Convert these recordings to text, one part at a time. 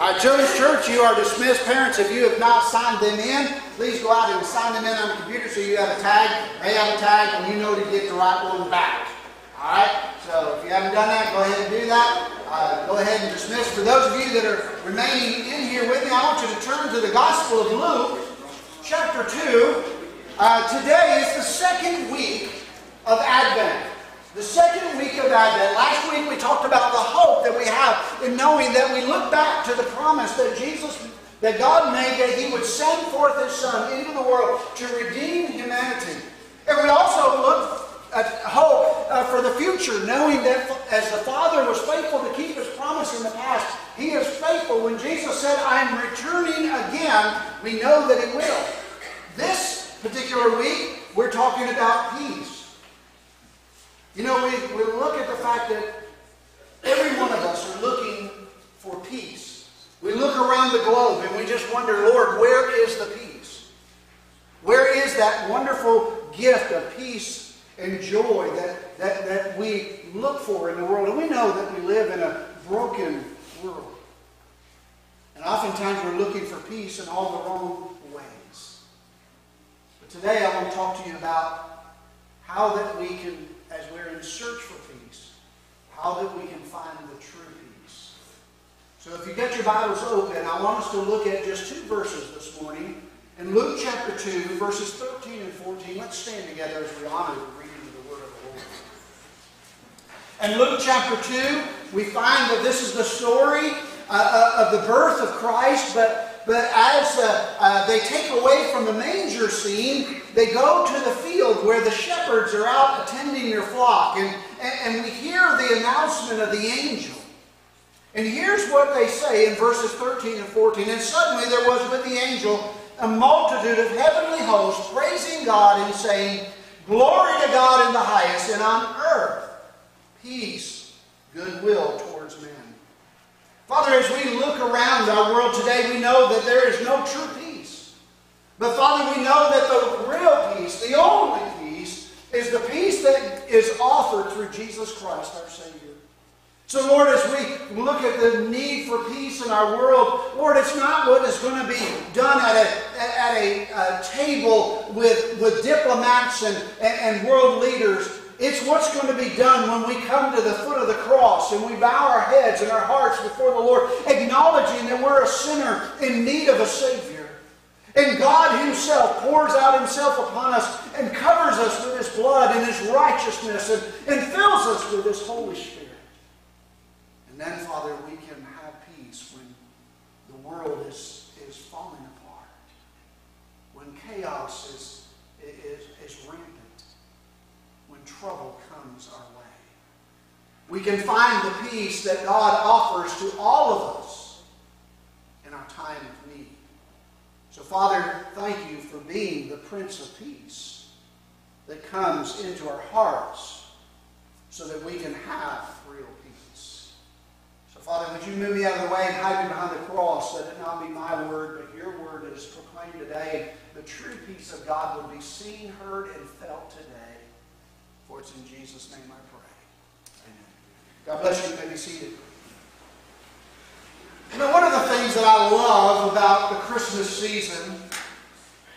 All right, Children's Church, you are dismissed. Parents, if you have not signed them in, please go out and sign them in on the computer so you have a tag. They have a tag, and you know to get the right one back. All right? So if you haven't done that, go ahead and do that. Uh, go ahead and dismiss. For those of you that are remaining in here with me, I want you to turn to the Gospel of Luke, chapter 2. Uh, today is the second week of Advent. The second week of Advent. Last week we talked about the hope that we have in knowing that we look back to the promise that Jesus, that God made that He would send forth His Son into the world to redeem humanity. And we also look at hope uh, for the future, knowing that as the Father was faithful to keep His promise in the past, He is faithful. When Jesus said, I am returning again, we know that He will. This particular week, we're talking about peace. You know, we, we look at the fact that every one of us are looking for peace. We look around the globe and we just wonder, Lord, where is the peace? Where is that wonderful gift of peace and joy that, that, that we look for in the world? And we know that we live in a broken world. And oftentimes we're looking for peace in all the wrong ways. But today I want to talk to you about how that we can as we're in search for peace, how that we can find the true peace. So if you get your Bibles open, I want us to look at just two verses this morning. In Luke chapter 2, verses 13 and 14, let's stand together as we honor the reading of the Word of the Lord. In Luke chapter 2, we find that this is the story uh, uh of the birth of Christ, but but as uh, uh, they take away from the manger scene, they go to the field where the shepherds are out attending their flock. And, and, and we hear the announcement of the angel. And here's what they say in verses 13 and 14. And suddenly there was with the angel a multitude of heavenly hosts praising God and saying, Glory to God in the highest, and on earth peace, goodwill towards men. Father, as we look around our world today, we know that there is no true peace. But Father, we know that the real peace, the only peace, is the peace that is offered through Jesus Christ, our Savior. So, Lord, as we look at the need for peace in our world, Lord, it's not what is going to be done at a, at a, a table with, with diplomats and, and, and world leaders. It's what's going to be done when we come to the foot of the cross and we bow our heads and our hearts before the Lord, acknowledging that we're a sinner in need of a Savior. And God Himself pours out Himself upon us and covers us with His blood and His righteousness and, and fills us with His Holy Spirit. And then, Father, we can have peace when the world is, is falling apart, when chaos is, is, is rampant trouble comes our way. We can find the peace that God offers to all of us in our time of need. So, Father, thank you for being the Prince of Peace that comes into our hearts so that we can have real peace. So, Father, would you move me out of the way and hide me behind the cross that it not be my word, but your word that is proclaimed today. The true peace of God would be seen, heard, and felt today. For it's in Jesus' name I pray. Amen. God bless you. You may be seated. You know, one of the things that I love about the Christmas season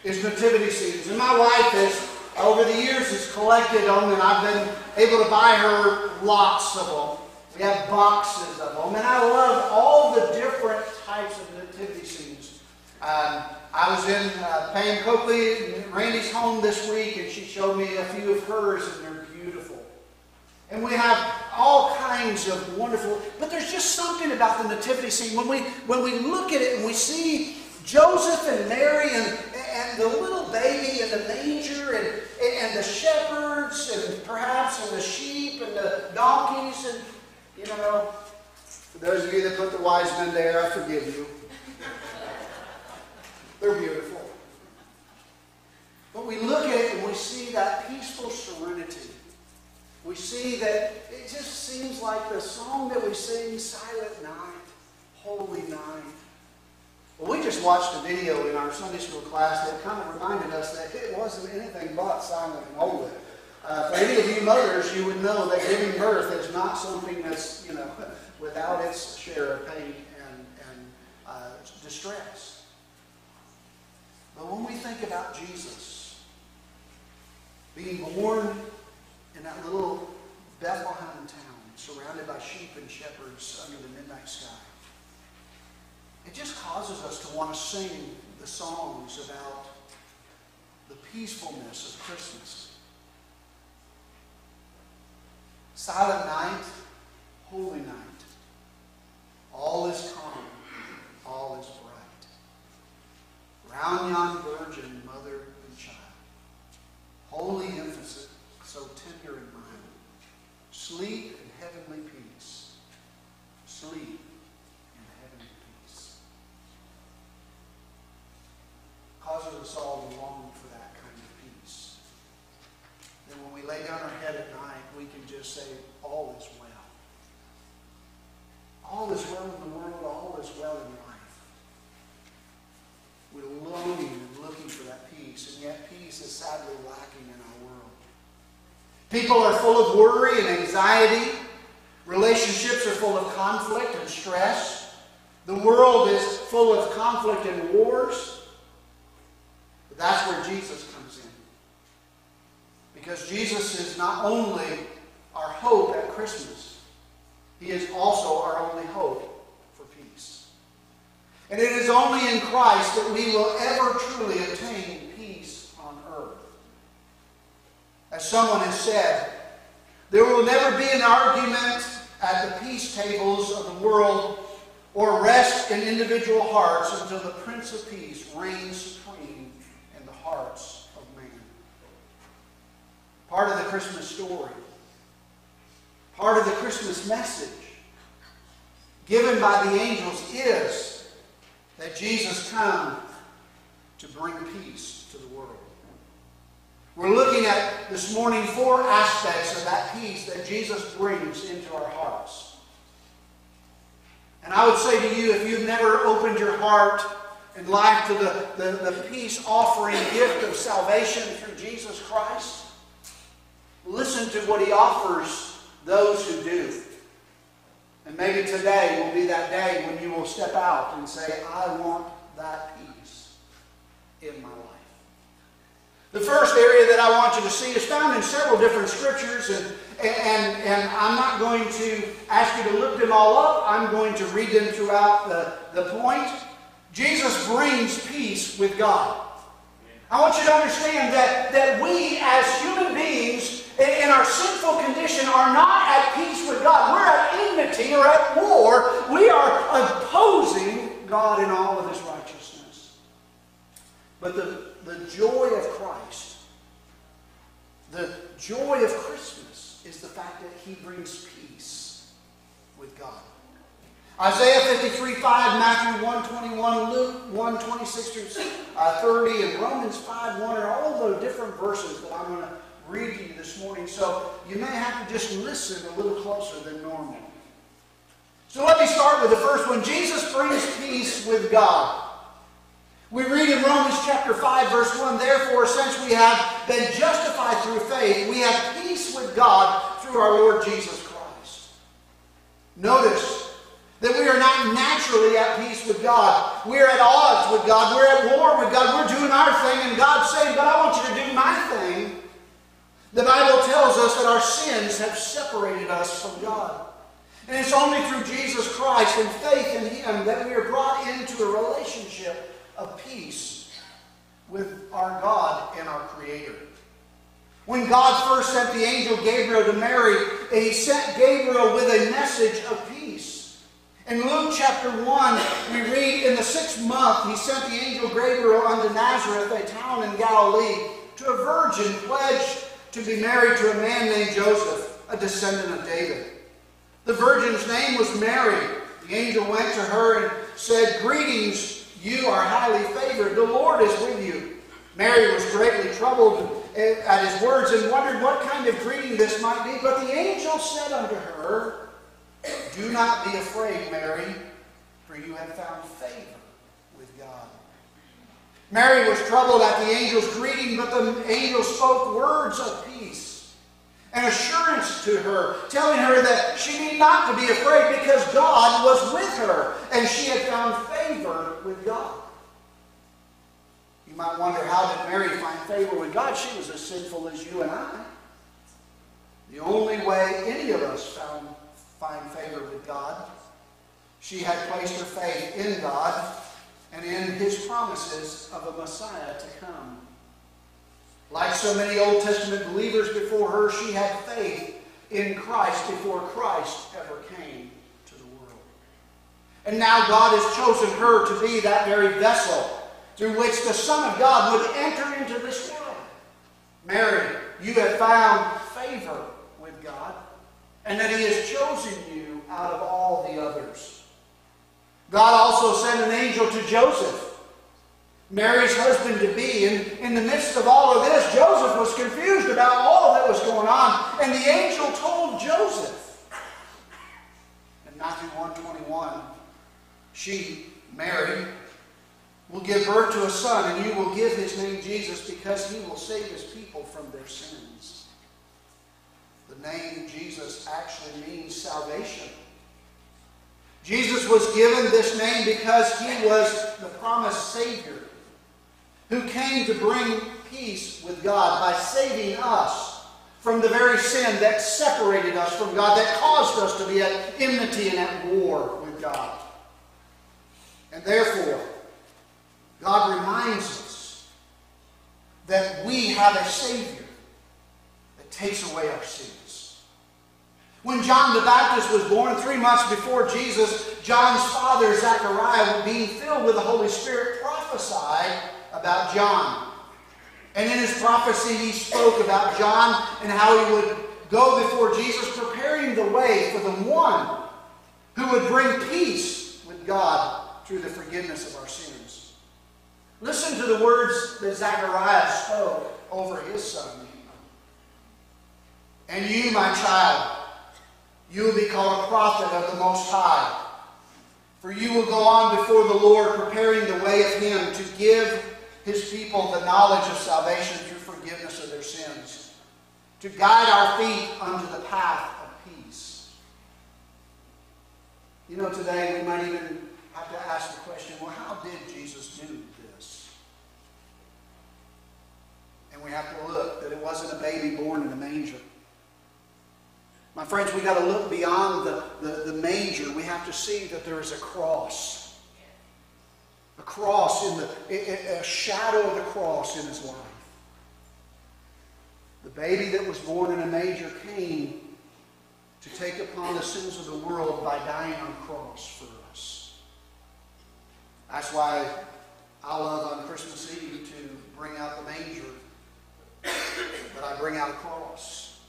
is nativity scenes. And my wife has, over the years, has collected them, and I've been able to buy her lots of them. We have boxes of them. And I love all the different types of nativity scenes. Um, I was in uh, Pam Coakley and Randy's home this week, and she showed me a few of hers, and they're beautiful. And we have all kinds of wonderful, but there's just something about the nativity scene. When we, when we look at it and we see Joseph and Mary and, and the little baby in the manger and, and the shepherds and perhaps and the sheep and the donkeys and, you know, for those of you that put the wise men there, I forgive you. They're beautiful. But we look at it and we see that peaceful serenity we see that it just seems like the song that we sing, Silent Night, Holy Night. Well, we just watched a video in our Sunday school class that kind of reminded us that it wasn't anything but silent and holy. Uh, for any of you mothers, you would know that giving birth is not something that's, you know, without its share of pain and, and distress. But when we think about Jesus being born in that little Bethlehem town, surrounded by sheep and shepherds under the midnight sky, it just causes us to want to sing the songs about the peacefulness of Christmas. Silent night, holy night. All is calm, all is bright. Round yon virgin, mother and child. Holy infancy, so tender and mild. Sleep in heavenly peace. Sleep in heavenly peace. Causes us all to long for that kind of peace. Then when we lay down our head at night, we can just say, all is well. All is well in the world, all is well in life. We're longing and looking for that peace, and yet peace is sadly lacking in. People are full of worry and anxiety. Relationships are full of conflict and stress. The world is full of conflict and wars. But that's where Jesus comes in. Because Jesus is not only our hope at Christmas, He is also our only hope for peace. And it is only in Christ that we will ever truly attain peace on earth. As someone has said, there will never be an argument at the peace tables of the world or rest in individual hearts until the Prince of Peace reigns supreme in the hearts of man. Part of the Christmas story, part of the Christmas message given by the angels is that Jesus come to bring peace to the world. We're looking at this morning four aspects of that peace that Jesus brings into our hearts. And I would say to you, if you've never opened your heart and life to the, the, the peace offering gift of salvation through Jesus Christ, listen to what he offers those who do. And maybe today will be that day when you will step out and say, I want that peace in my life. The first area that I want you to see is found in several different scriptures, and, and, and I'm not going to ask you to look them all up. I'm going to read them throughout the, the point. Jesus brings peace with God. I want you to understand that, that we as human beings in our sinful condition are not at peace with God. We're at enmity or at war. We are opposing God in all of his. But the the joy of Christ, the joy of Christmas, is the fact that he brings peace with God. Isaiah 53, 5, Matthew 121, Luke 1, 26 through uh, 30, and Romans 5, 1 are all the different verses that I'm going to read to you this morning. So you may have to just listen a little closer than normal. So let me start with the first one. Jesus brings peace with God. We read in Romans chapter 5, verse 1, Therefore, since we have been justified through faith, we have peace with God through our Lord Jesus Christ. Notice that we are not naturally at peace with God. We're at odds with God. We're at war with God. We're doing our thing, and God's saying, But I want you to do my thing. The Bible tells us that our sins have separated us from God. And it's only through Jesus Christ and faith in Him that we are brought into a relationship of peace with our God and our Creator. When God first sent the angel Gabriel to Mary, he sent Gabriel with a message of peace. In Luke chapter 1, we read, In the sixth month, he sent the angel Gabriel unto Nazareth, a town in Galilee, to a virgin pledged to be married to a man named Joseph, a descendant of David. The virgin's name was Mary. The angel went to her and said, Greetings, you are highly favored. The Lord is with you. Mary was greatly troubled at his words and wondered what kind of greeting this might be. But the angel said unto her, Do not be afraid, Mary, for you have found favor with God. Mary was troubled at the angel's greeting, but the angel spoke words of peace and assurance to her, telling her that she need not to be afraid because God was with her and she had found favor with God. You might wonder how did Mary find favor with God? She was as sinful as you and I. The only way any of us found find favor with God, she had placed her faith in God and in his promises of a Messiah to come. So many Old Testament believers before her, she had faith in Christ before Christ ever came to the world. And now God has chosen her to be that very vessel through which the Son of God would enter into this world. Mary, you have found favor with God, and that He has chosen you out of all the others. God also sent an angel to Joseph Mary's husband to be. And in the midst of all of this, Joseph was confused about all that was going on. And the angel told Joseph in Matthew 121, she, Mary, will give birth to a son, and you will give his name Jesus because he will save his people from their sins. The name Jesus actually means salvation. Jesus was given this name because he was the promised Savior who came to bring peace with God by saving us from the very sin that separated us from God, that caused us to be at enmity and at war with God. And therefore, God reminds us that we have a Savior that takes away our sins. When John the Baptist was born, three months before Jesus, John's father, Zechariah, being filled with the Holy Spirit, prophesied about John. And in his prophecy, he spoke about John and how he would go before Jesus, preparing the way for the one who would bring peace with God through the forgiveness of our sins. Listen to the words that Zechariah spoke over his son. And you, my child, you will be called a prophet of the Most High. For you will go on before the Lord, preparing the way of him to give his people the knowledge of salvation through forgiveness of their sins, to guide our feet unto the path of peace. You know, today we might even have to ask the question well, how did Jesus do this? And we have to look that it wasn't a baby born in a manger. My friends, we've got to look beyond the, the, the manger. We have to see that there is a cross a cross in the a shadow of the cross in his life. The baby that was born in a manger came to take upon the sins of the world by dying on a cross for us. That's why I love on Christmas Eve to bring out the manger, but I bring out a cross.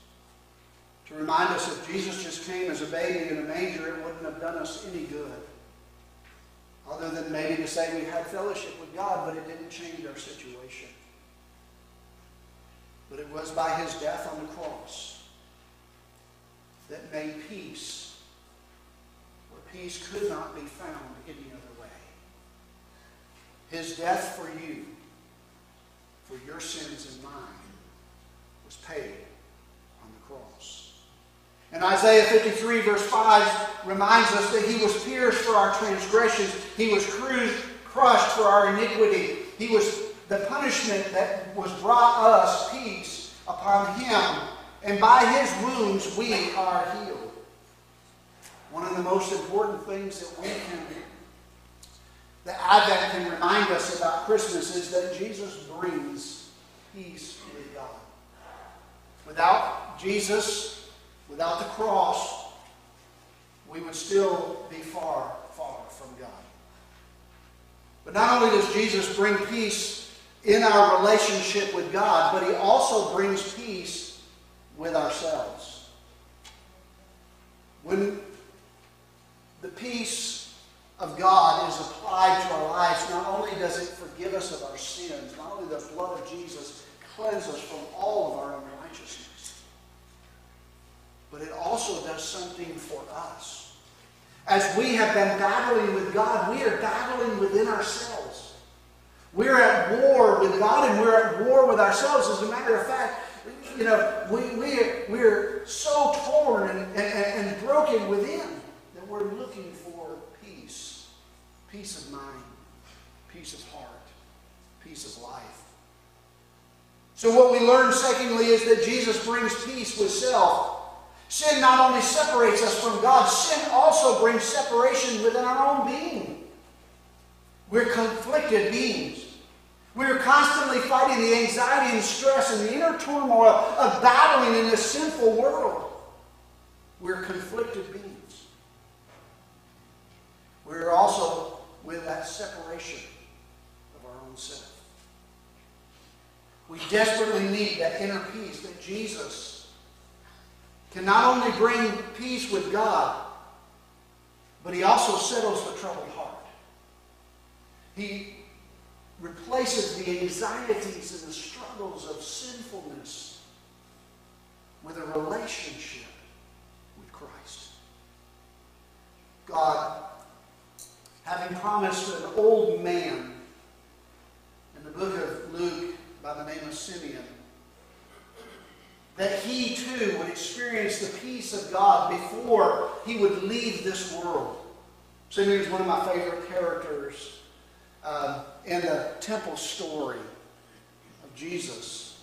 To remind us if Jesus just came as a baby in a manger, it wouldn't have done us any good. Other than maybe to say we had fellowship with God, but it didn't change our situation. But it was by his death on the cross that made peace where peace could not be found any other way. His death for you, for your sins and mine, was paid on the cross. And Isaiah 53, verse 5, reminds us that he was pierced for our transgressions, he was crushed for our iniquity. He was the punishment that was brought us peace upon him, and by his wounds we are healed. One of the most important things that we can, that Advent can remind us about Christmas is that Jesus brings peace with God. Without Jesus, Without the cross, we would still be far, far from God. But not only does Jesus bring peace in our relationship with God, but he also brings peace with ourselves. When the peace of God is applied to our lives, not only does it forgive us of our sins, not only does the blood of Jesus cleanse us from all of our unrighteousness, but it also does something for us. As we have been battling with God, we are battling within ourselves. We're at war with God and we're at war with ourselves. As a matter of fact, you know, we, we, we're so torn and, and, and broken within that we're looking for peace, peace of mind, peace of heart, peace of life. So, what we learn, secondly, is that Jesus brings peace with self. Sin not only separates us from God, sin also brings separation within our own being. We're conflicted beings. We're constantly fighting the anxiety and stress and the inner turmoil of battling in this sinful world. We're conflicted beings. We're also with that separation of our own self. We desperately need that inner peace that Jesus can not only bring peace with God, but he also settles the troubled heart. He replaces the anxieties and the struggles of sinfulness with a relationship with Christ. God, having promised an old man in the book of Luke by the name of Simeon, that he too would experience the peace of God before he would leave this world. Simeon is one of my favorite characters uh, in the temple story of Jesus.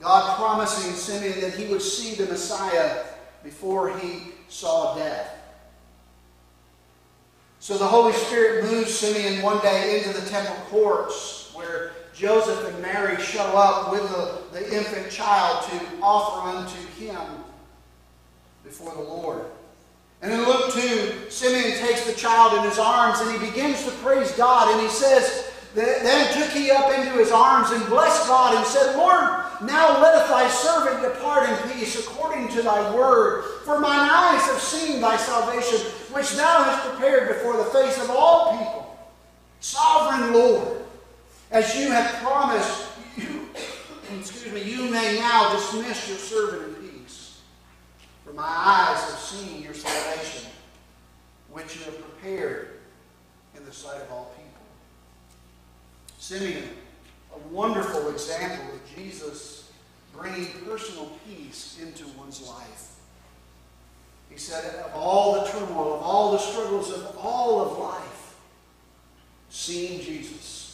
God promising Simeon that he would see the Messiah before he saw death. So the Holy Spirit moves Simeon one day into the temple courts where Joseph and Mary show up with the, the infant child to offer unto him before the Lord. And in Luke 2, Simeon takes the child in his arms and he begins to praise God. And he says, Then took he up into his arms and blessed God and said, Lord, now letteth thy servant depart in peace according to thy word. For mine eyes have seen thy salvation, which thou hast prepared before the face of all people. Sovereign Lord, as you have promised, you, excuse me, you may now dismiss your servant in peace. For my eyes have seen your salvation, which you have prepared in the sight of all people. Simeon, a wonderful example of Jesus bringing personal peace into one's life. He said, of all the turmoil, of all the struggles, of all of life, seeing Jesus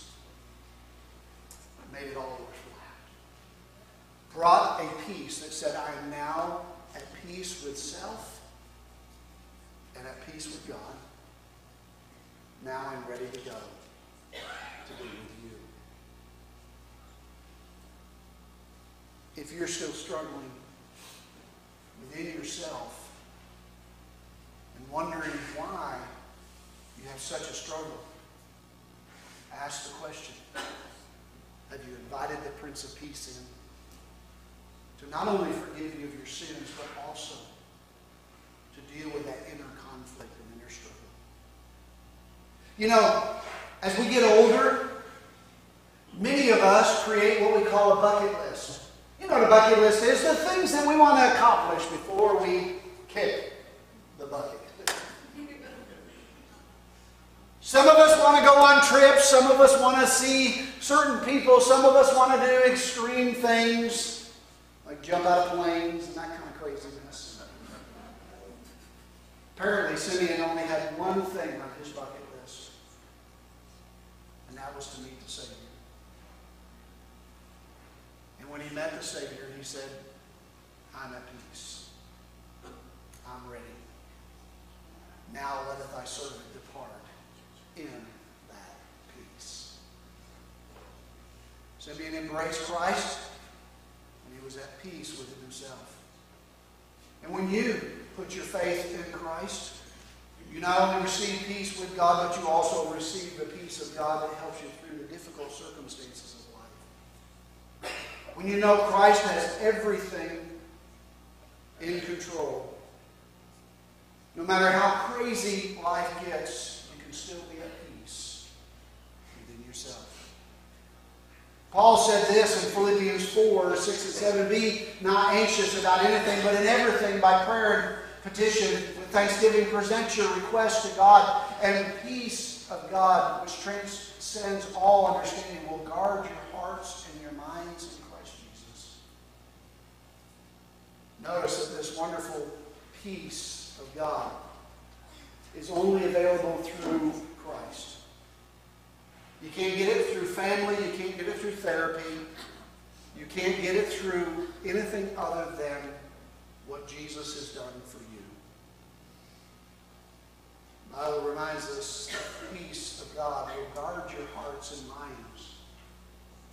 made it all. Brought a peace that said, I am now at peace with self and at peace with God. Now I'm ready to go to be with you. If you're still struggling within yourself and wondering why you have such a struggle, ask the question Have you invited the Prince of Peace in to not only forgive you of your sins, but also to deal with that inner conflict and inner struggle? You know, as we get older, many of us create what we call a bucket list. You know what a bucket list is? The things that we want to accomplish before we kick the bucket. Some of us want to go on trips. Some of us want to see certain people. Some of us want to do extreme things, like jump out of planes and that kind of craziness. Apparently, Simeon only had one thing on his bucket list, and that was to meet the Savior. And when he met the Savior, he said, I'm at peace. I'm ready. Now let thy servant depart in that peace. Simeon embraced Christ, and he was at peace within himself. And when you put your faith in Christ, you not only receive peace with God, but you also receive the peace of God that helps you through the difficult circumstances of life. When you know Christ has everything in control, no matter how crazy life gets, you can still be at peace within yourself. Paul said this in Philippians 4 6 and 7 Be not anxious about anything, but in everything by prayer and petition with thanksgiving present your request to God, and peace of God, which transcends all understanding, will guard your hearts and your minds in Christ Jesus. Notice that this wonderful peace of God is only available through Christ. Can't get it through family. You can't get it through therapy. You can't get it through anything other than what Jesus has done for you. The Bible reminds us that peace of God will guard your hearts and minds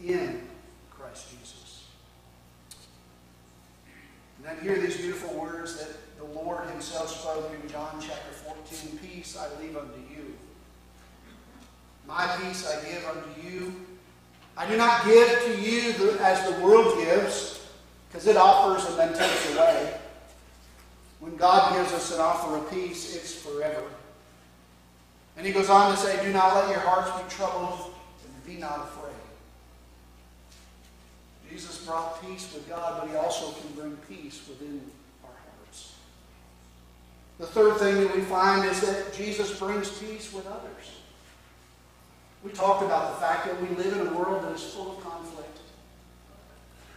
in Christ Jesus. And then hear these beautiful words that the Lord himself spoke in John chapter 14, Peace I leave unto you. My peace I give unto you. I do not give to you the, as the world gives, because it offers and then takes away. When God gives us an offer of peace, it's forever. And he goes on to say, Do not let your hearts be troubled, and be not afraid. Jesus brought peace with God, but he also can bring peace within our hearts. The third thing that we find is that Jesus brings peace with others. We talked about the fact that we live in a world that is full of conflict.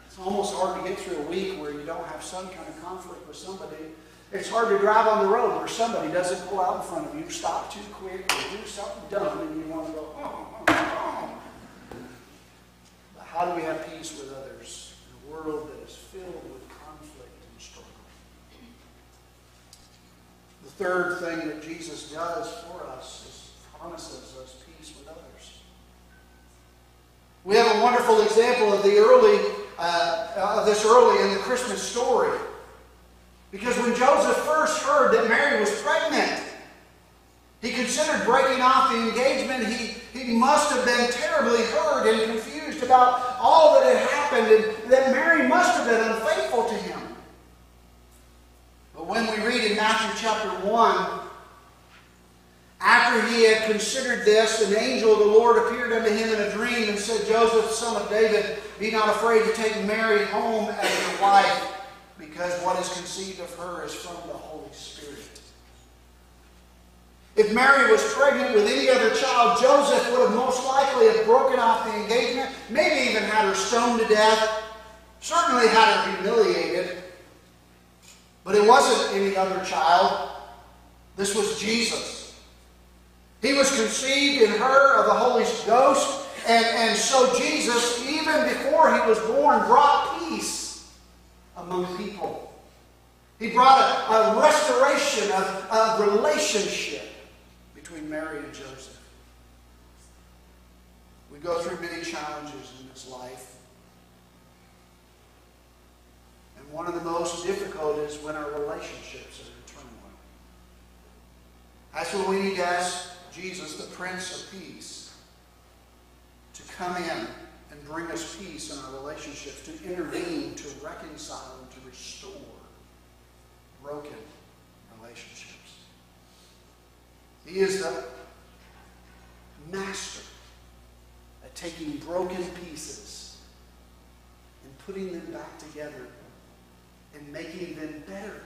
It's almost hard to get through a week where you don't have some kind of conflict with somebody. It's hard to drive on the road where somebody doesn't pull out in front of you, stop too quick, or do something dumb, and you want to go, oh, oh, oh. But how do we have peace with others in a world that is filled with conflict and struggle? The third thing that Jesus does for us is promises us peace with others. We have a wonderful example of the early uh, of this early in the Christmas story. Because when Joseph first heard that Mary was pregnant, he considered breaking off the engagement. He, he must have been terribly hurt and confused about all that had happened, and that Mary must have been unfaithful to him. But when we read in Matthew chapter 1, after he had considered this, an angel of the Lord appeared unto him in a dream and said, Joseph, son of David, be not afraid to take Mary home as your wife, because what is conceived of her is from the Holy Spirit. If Mary was pregnant with any other child, Joseph would have most likely have broken off the engagement, maybe even had her stoned to death, certainly had her humiliated. But it wasn't any other child. This was Jesus. He was conceived in her of the Holy Ghost, and, and so Jesus, even before he was born, brought peace among people. He brought a, a restoration of, of relationship between Mary and Joseph. We go through many challenges in this life. And one of the most difficult is when our relationships are in turmoil. That's when we need to ask Jesus, the Prince of Peace, to come in and bring us peace in our relationships, to intervene, to reconcile, and to restore broken relationships. He is the master at taking broken pieces and putting them back together and making them better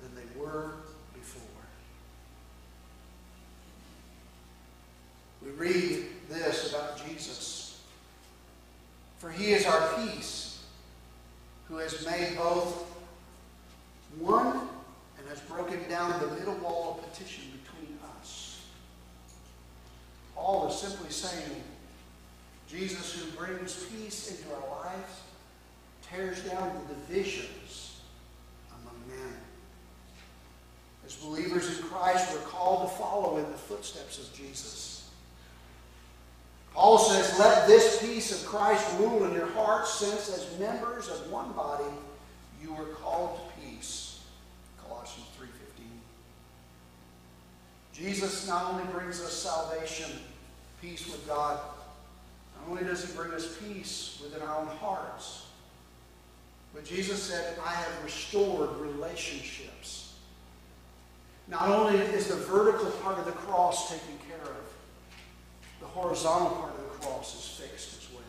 than they were before. We read this about Jesus. For he is our peace, who has made both one and has broken down the middle wall of petition between us. Paul is simply saying, Jesus, who brings peace into our lives, tears down the divisions among men. As believers in Christ, we're called to follow in the footsteps of Jesus. Paul says, Let this peace of Christ rule in your hearts, since as members of one body you were called to peace. Colossians 3.15 Jesus not only brings us salvation, peace with God, not only does he bring us peace within our own hearts, but Jesus said, I have restored relationships. Not only is the vertical part of the cross taken the horizontal part of the cross is fixed as well.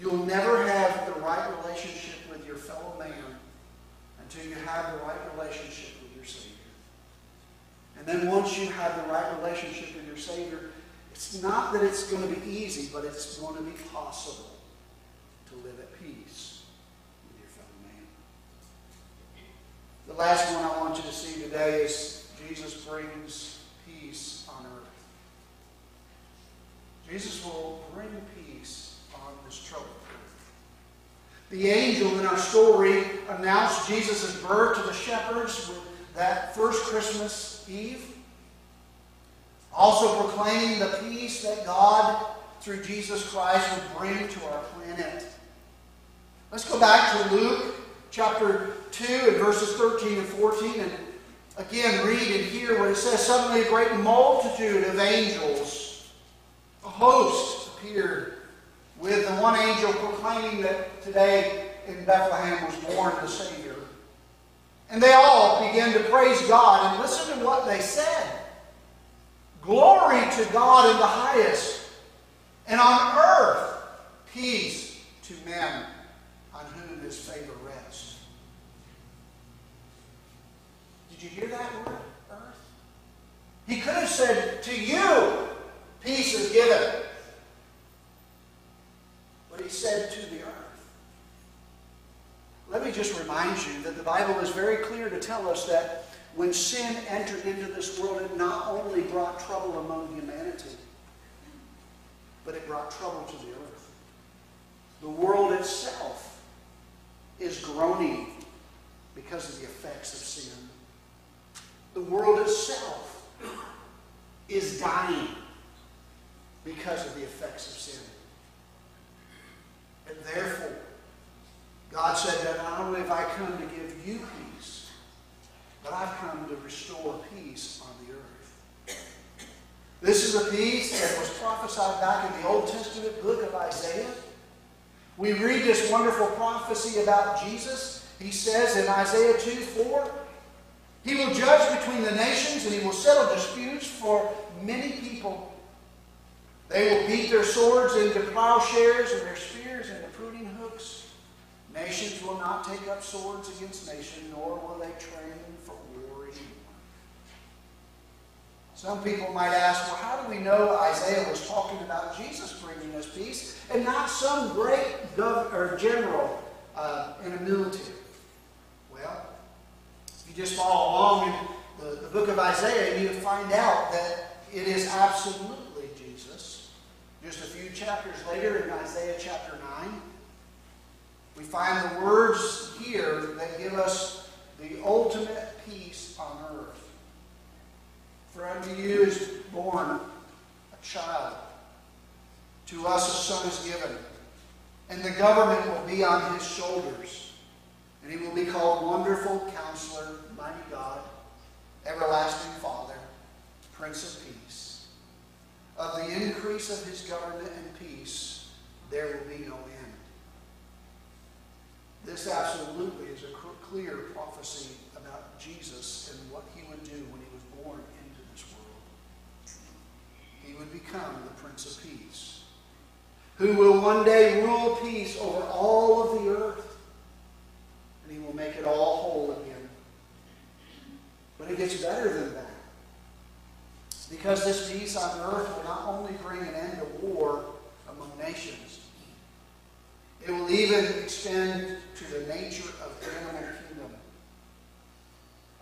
You'll never have the right relationship with your fellow man until you have the right relationship with your Savior. And then once you have the right relationship with your Savior, it's not that it's going to be easy, but it's going to be possible to live at peace with your fellow man. The last one I want you to see today is Jesus brings peace on earth. Jesus will bring peace on this troubled earth. The angel in our story announced Jesus' birth to the shepherds that first Christmas Eve, also proclaiming the peace that God, through Jesus Christ, would bring to our planet. Let's go back to Luke chapter 2 and verses 13 and 14 and again read and hear what it says. Suddenly a great multitude of angels, a host, appeared with the one angel proclaiming that today in Bethlehem was born the Savior. And they all began to praise God and listen to what they said. Glory to God in the highest, and on earth peace to men on whom his favor rests. Did you hear that word, earth? He could have said, To you, peace is given. But he said, To the earth. Let me just remind you that the Bible is very clear to tell us that when sin entered into this world, it not only brought trouble among humanity, but it brought trouble to the earth. The world itself is groaning because of the effects of sin. The world itself is dying because of the effects of sin. And therefore, God said that not only have I come to give you peace, but I've come to restore peace on the earth. This is a peace that was prophesied back in the Old Testament book of Isaiah. We read this wonderful prophecy about Jesus. He says in Isaiah 2 4, He will judge between the nations and He will settle disputes for many people. They will beat their swords into plowshares and their spears into pruning hooks. Nations will not take up swords against nation, nor will they train for war anymore. Some people might ask, well, how do we know Isaiah was talking about Jesus bringing us peace and not some great gov- or general uh, in a military? Well, if you just follow along in the, the book of Isaiah, you find out that it is absolutely. Just a few chapters later in Isaiah chapter 9, we find the words here that give us the ultimate peace on earth. For unto you is born a child. To us a son is given. And the government will be on his shoulders. And he will be called Wonderful Counselor, Mighty God, Everlasting Father, Prince of Peace. Of the increase of his government and peace, there will be no end. This absolutely is a clear prophecy about Jesus and what he would do when he was born into this world. He would become the Prince of Peace, who will one day rule peace over all of the earth, and he will make it all whole again. But it gets better than that. Because this peace on earth will not only bring an end to war among nations, it will even extend to the nature of the animal kingdom.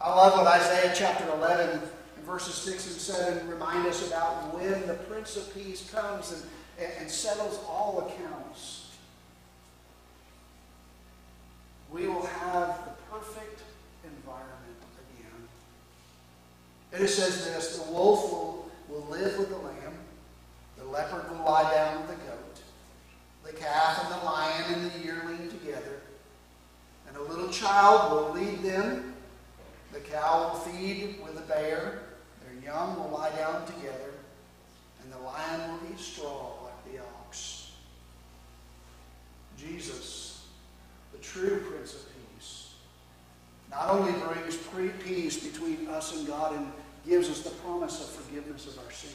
I love what Isaiah chapter 11 verses 6 and 7 remind us about when the Prince of Peace comes and, and settles all accounts. We will have the perfect environment again. And it says this the wolf will, will live with the lamb, the leopard will lie down with the goat the calf and the lion and the yearling together. And a little child will lead them. The cow will feed with the bear. Their young will lie down together. And the lion will eat straw like the ox. Jesus, the true Prince of not only brings peace between us and God and gives us the promise of forgiveness of our sin,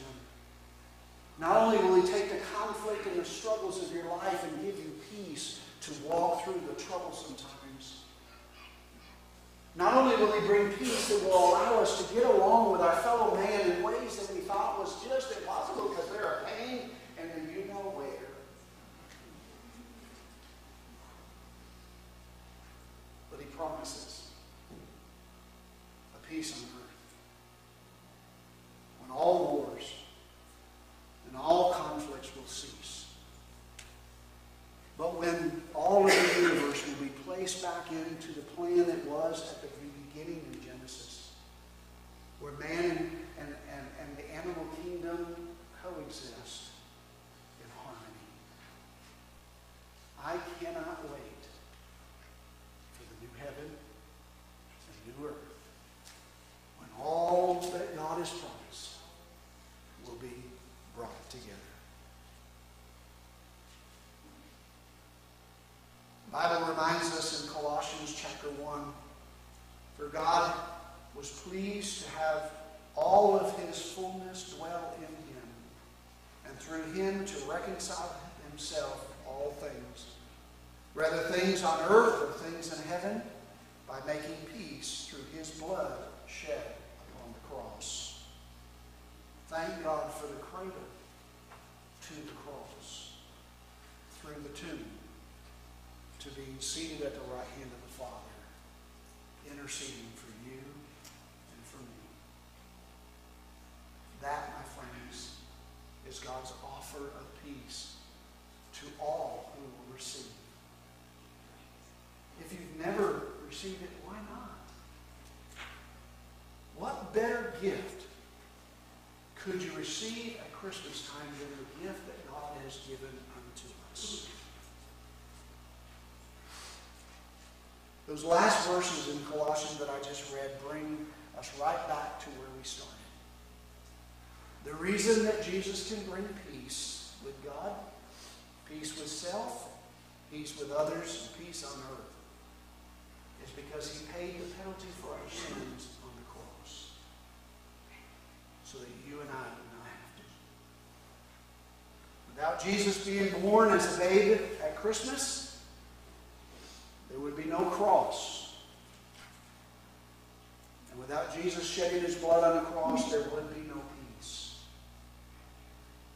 not only will he take the conflict and the struggles of your life and give you peace to walk through the troublesome times. Not only will he bring peace that will allow us to get along with our fellow man in ways that we thought was just impossible because they're a pain and then you know where. But he promises a peace on earth. When all wars and all conflicts promise will be brought together. Bible reminds us in Colossians chapter 1 For God was pleased to have all of his fullness dwell in him, and through him to reconcile himself all things, whether things on earth or things in heaven, by making peace through his blood shed upon the cross. Thank God for the cradle to the cross, through the tomb, to be seated at the right hand of the Father, interceding for you and for me. That, my friends, is God's offer of peace to all who will receive. If you've never received it, why not? What better gift could you receive at Christmas time than the gift that God has given unto us? Those last verses in Colossians that I just read bring us right back to where we started. The reason that Jesus can bring peace with God, peace with self, peace with others, and peace on earth is because he paid the penalty for our sins on the cross so that you and I do not have to. Without Jesus being born as a babe at Christmas, there would be no cross. And Jesus shedding his blood on the cross, there would be no peace.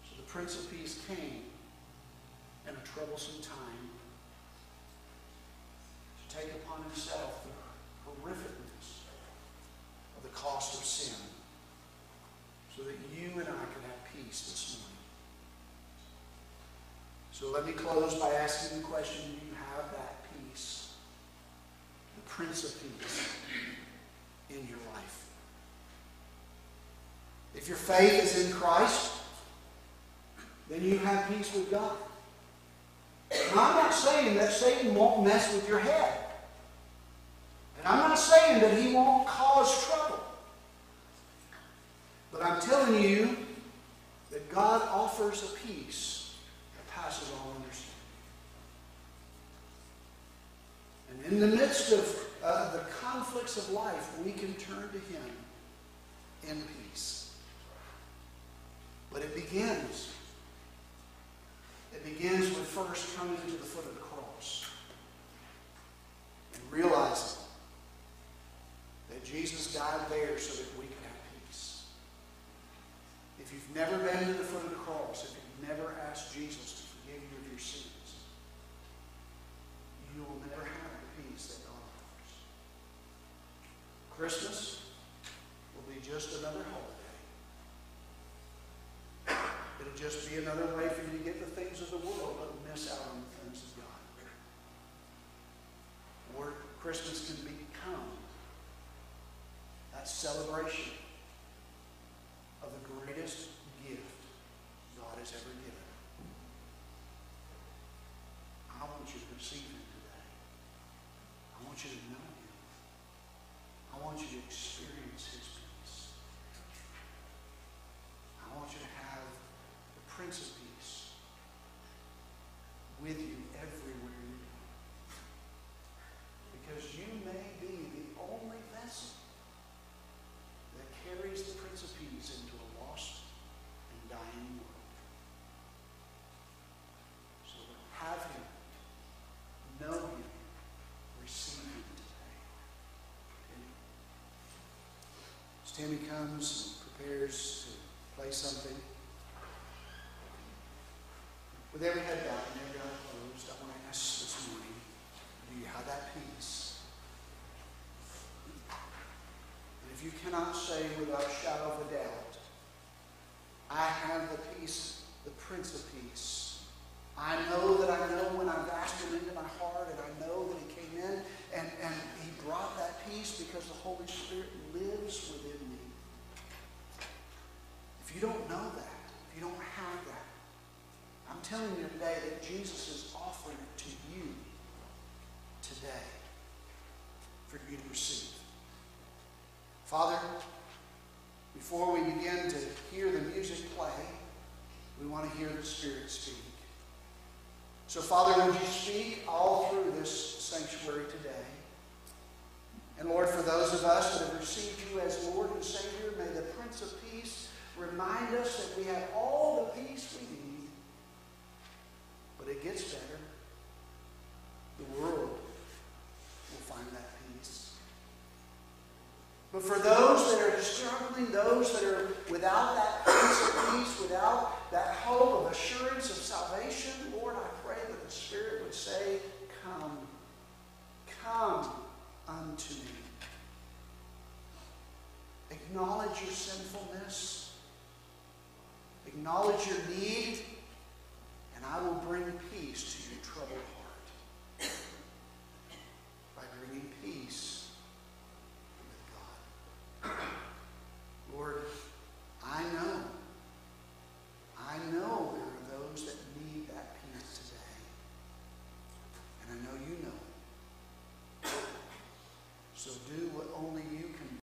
So the Prince of Peace came in a troublesome time to take upon himself the horrificness of the cost of sin so that you and I could have peace this morning. So let me close by asking the question, do you have that peace? The Prince of Peace in your life. If your faith is in Christ, then you have peace with God. And I'm not saying that Satan won't mess with your head. And I'm not saying that he won't cause trouble. But I'm telling you that God offers a peace that passes all understanding. And in the midst of uh, the conflicts of life, we can turn to him in peace. But it begins. It begins with first coming to the foot of the cross and realizing that Jesus died there so that we could have peace. If you've never been to the foot of the cross, if you've never asked Jesus to forgive you of your sins, you will never have the peace that God offers. Christmas will be just another holiday. Just be another way for you to get the things of the world, but miss out on the things of God. Or Christmas can become that celebration of the greatest gift God has ever given. I want you to receive Him today. I want you to know Him. I want you to experience His peace. I want you to have the Prince of Peace with you everywhere you go. Because you may be the only vessel that carries the Prince of Peace into a lost and dying world. So have Him, know Him, receive Him today. Tammy comes and prepares to play something, with every head bowed and every eye closed, I want to ask this morning, do you have that peace? And if you cannot say without a shadow of a doubt, I have the peace, the Prince of Peace. I know that I know when I've asked him into my heart, and I know that he came in and, and he brought that peace because the Holy Spirit lives within me. If you don't know that, if you don't have that, I'm telling you today that Jesus is offering it to you today for you to receive. Father, before we begin to hear the music play, we want to hear the Spirit speak. So, Father, would you speak all through this sanctuary today? And Lord, for those of us that have received you as Lord and Savior, may the Prince of Peace remind us that we have all the peace we need. But it gets better. The world will find that peace. But for those that are struggling, those that are without that Prince of Peace, without that hope of assurance of salvation, Lord, I pray that the Spirit would say, Come, come unto me. Acknowledge your sinfulness. Acknowledge your need, and I will bring peace to your troubled heart. By bringing peace with God. Lord, I know